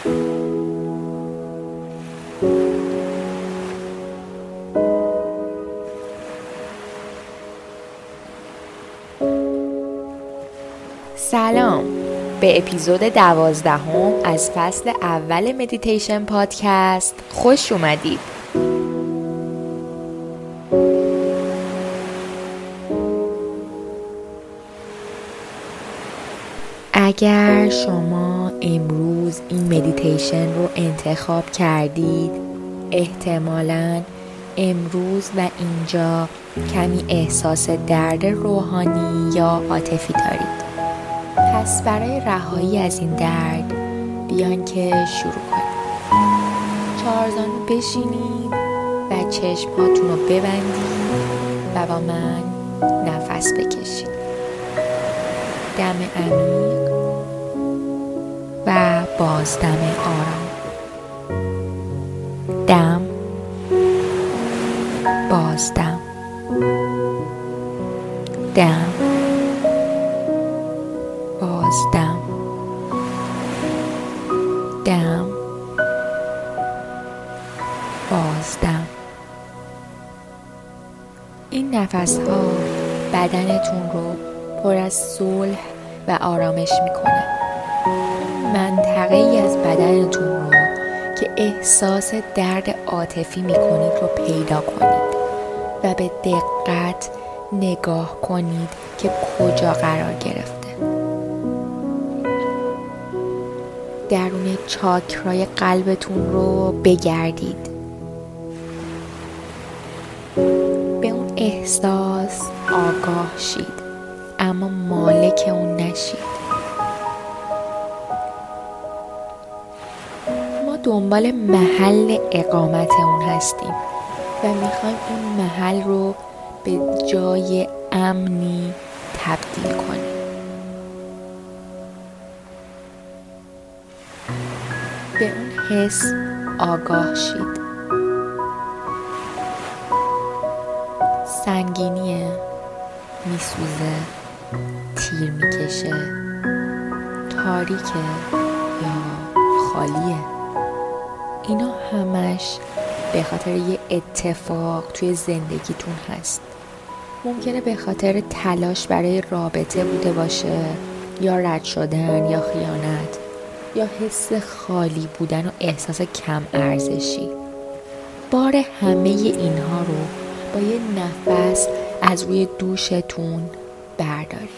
سلام. به اپیزود دوازدهم از فصل اول مدیتیشن پادکست خوش اومدید. اگر شما امروز این مدیتیشن رو انتخاب کردید احتمالا امروز و اینجا کمی احساس درد روحانی یا عاطفی دارید. پس برای رهایی از این درد بیان که شروع کنید. چهارزانو بشینید و چشمهاتون رو ببندید و با من نفس بکشید. دم عمیق و بازدم آرام. دم بازدم دم. بازدم دم. بازدم این نفس ها بدنتون رو پر از صلح و آرامش می‌کنه. منطقه ای از بدنتون رو که احساس درد عاطفی می‌کنید رو پیدا کنید و به دقت نگاه کنید که کجا قرار گرفته. درون چاکرای قلبتون رو بگردید. به اون احساس آگاه شید. اما مالک اون نشید. ما دنبال محل اقامت اون هستیم و می‌خوایم اون محل رو به جای امنی تبدیل کنیم. به اون حس آگاه شید. سنگینیه میسوزه. تیر می‌کشه. تاریکه یا خالیه. اینا همش به خاطر یه اتفاق توی زندگیتون هست. ممکنه به خاطر تلاش برای رابطه بوده باشه یا رد شدن یا خیانت یا حس خالی بودن و احساس کم ارزشی. بار همه اینها رو با یه نفس از روی دوشتون بردارید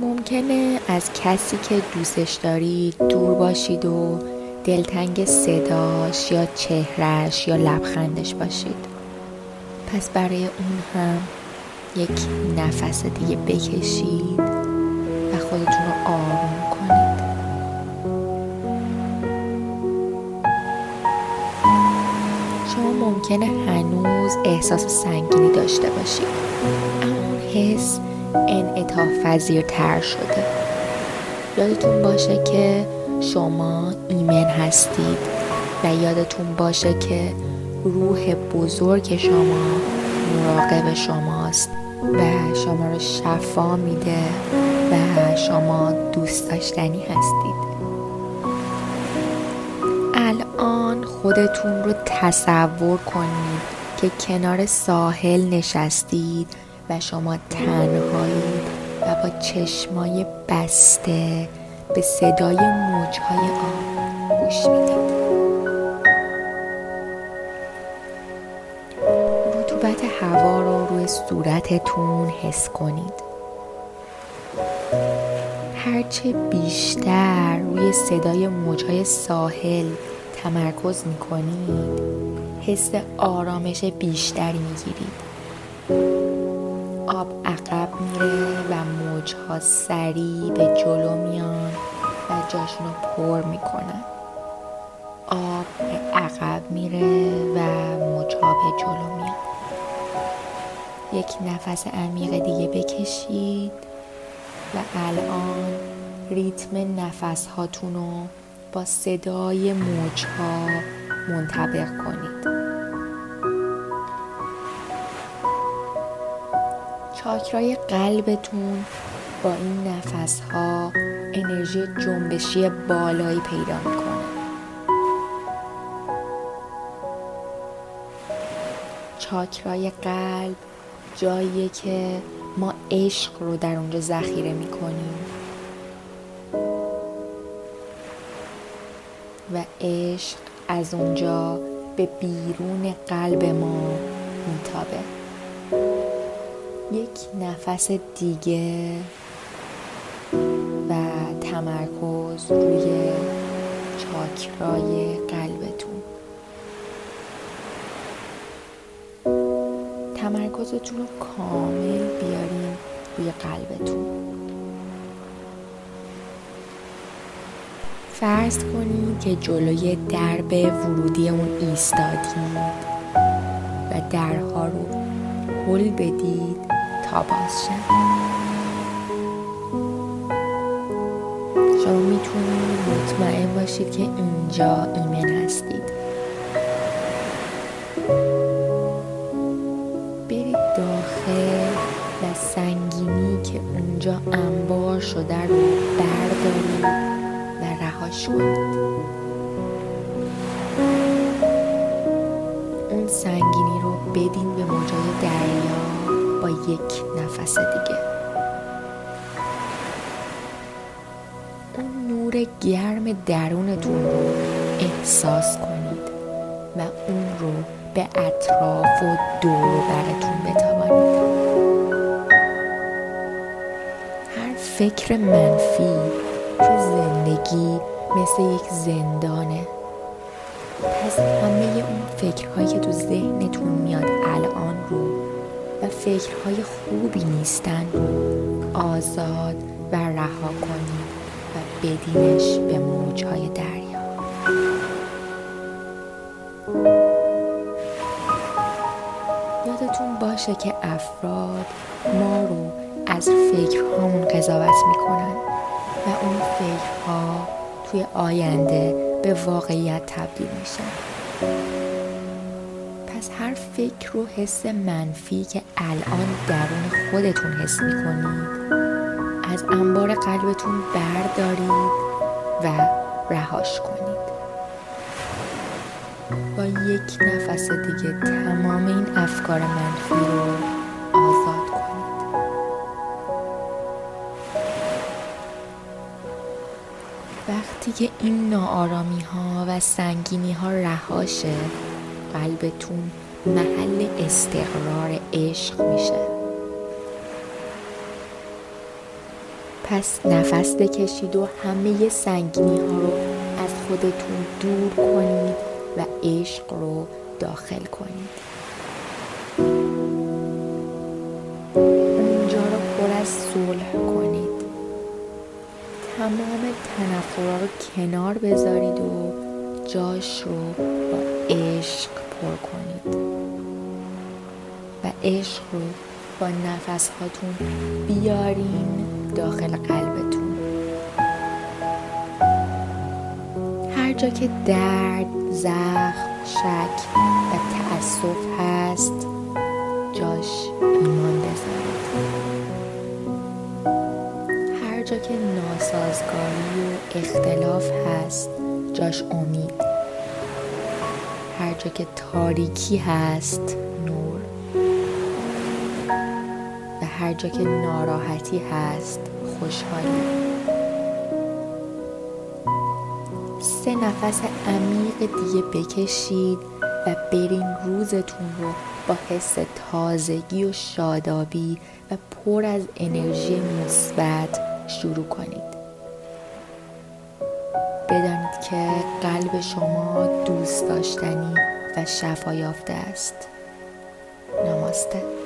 ممکنه از کسی که دوستش دارید دور باشید و دلتنگ صداش یا چهرش یا لبخندش باشید. پس برای اون هم یک نفس دیگه بکشید و خودتون ممکنه هنوز احساس سنگینی داشته باشید اما اون حس انعطاف پذیرتر شده. یادتون باشه که شما ایمن هستید و یادتون باشه که روح بزرگ شما مراقب شماست و شما رو شفا میده و شما دوست داشتنی هستید. الان خودتون رو تصور کنید که کنار ساحل نشستید و شما تنهایید و با چشمای بسته به صدای موجهای آب گوش می‌دید. رطوبت هوا رو روی صورتتون حس کنید. هرچه بیشتر روی صدای موجهای ساحل تمرکز می‌کنید. حس آرامش بیشتری می‌گیرید. آب عقب میره و موجها سریع به جلو میان و جاشون رو پر می‌کنن. آب عقب میره و موجها به جلو میان. یک نفس عمیق دیگه بکشید و الان ریتم نفس هاتون رو با صدای موجها منطبق کنید. چاکرای قلبتون با این نفس ها انرژی جنبشی بالایی پیدا می‌کنه. چاکرای قلب جاییه که ما عشق رو در اونجا ذخیره می‌کنیم. و عشق از اونجا به بیرون قلب ما میتابه. یک نفس دیگه و تمرکز روی چاکرای قلبتون. تمرکزتون رو کامل بیارین روی قلبتون. فرض کنید که جلوی درب ورودی اون ایستادید و درها رو هل بدید تا باز شد شما می‌تونید مطمئن باشید که اینجا ایمن هستید. برید داخل و سنگینی که اونجا انبار شده رو کنید اون سنگینی رو بدین به موجای دریا با یک نفس دیگه. اون نور گرم درونتون رو احساس کنید و اون رو به اطراف و دور براتون بتوانید هر فکر منفی تو زندگی مثل یک زندانه. پس همه اون فکرهایی که تو ذهنتون میاد الان رو و فکرهای خوبی نیستن رو آزاد و رها کنید و بدینش به موجهای دریا. یادتون باشه که افراد ما رو از فکرهامون قضاوت می‌کنن و اون فکرها توی آینده به واقعیت تبدیل میشن پس هر فکر و حس منفی که الان درون خودتون حس می‌کنید از انبار قلبتون بردارید و رهاش کنید. با یک نفس دیگه تمام این افکار منفی رو آزاد وقتی که این ناآرامی ها و سنگینی ها رهاشه. قلبتون محل استقرار عشق میشه. پس نفس بکشید و همه سنگینی ها رو از خودتون دور کنید و عشق رو داخل کنید. اونجا رو پر از صلح کنید. تمام تنفرها رو کنار بذارید و جاش رو با عشق پر کنید. و عشق رو با نفس هاتون بیارین داخل قلبتون. هر جا که درد، زخم، شک و تأسف هست جاش ایمان بذارید. ناسازگاری و اختلاف هست. جاش امید. هر جا که تاریکی هست نور. و هر جا که ناراحتی هست خوشحالی. سه نفس عمیق دیگه بکشید و برین روزتون رو با حس تازگی و شادابی و پر از انرژی مثبت شروع کنید. بدانید که قلب شما دوست داشتنی و شفا یافته است. نماسته.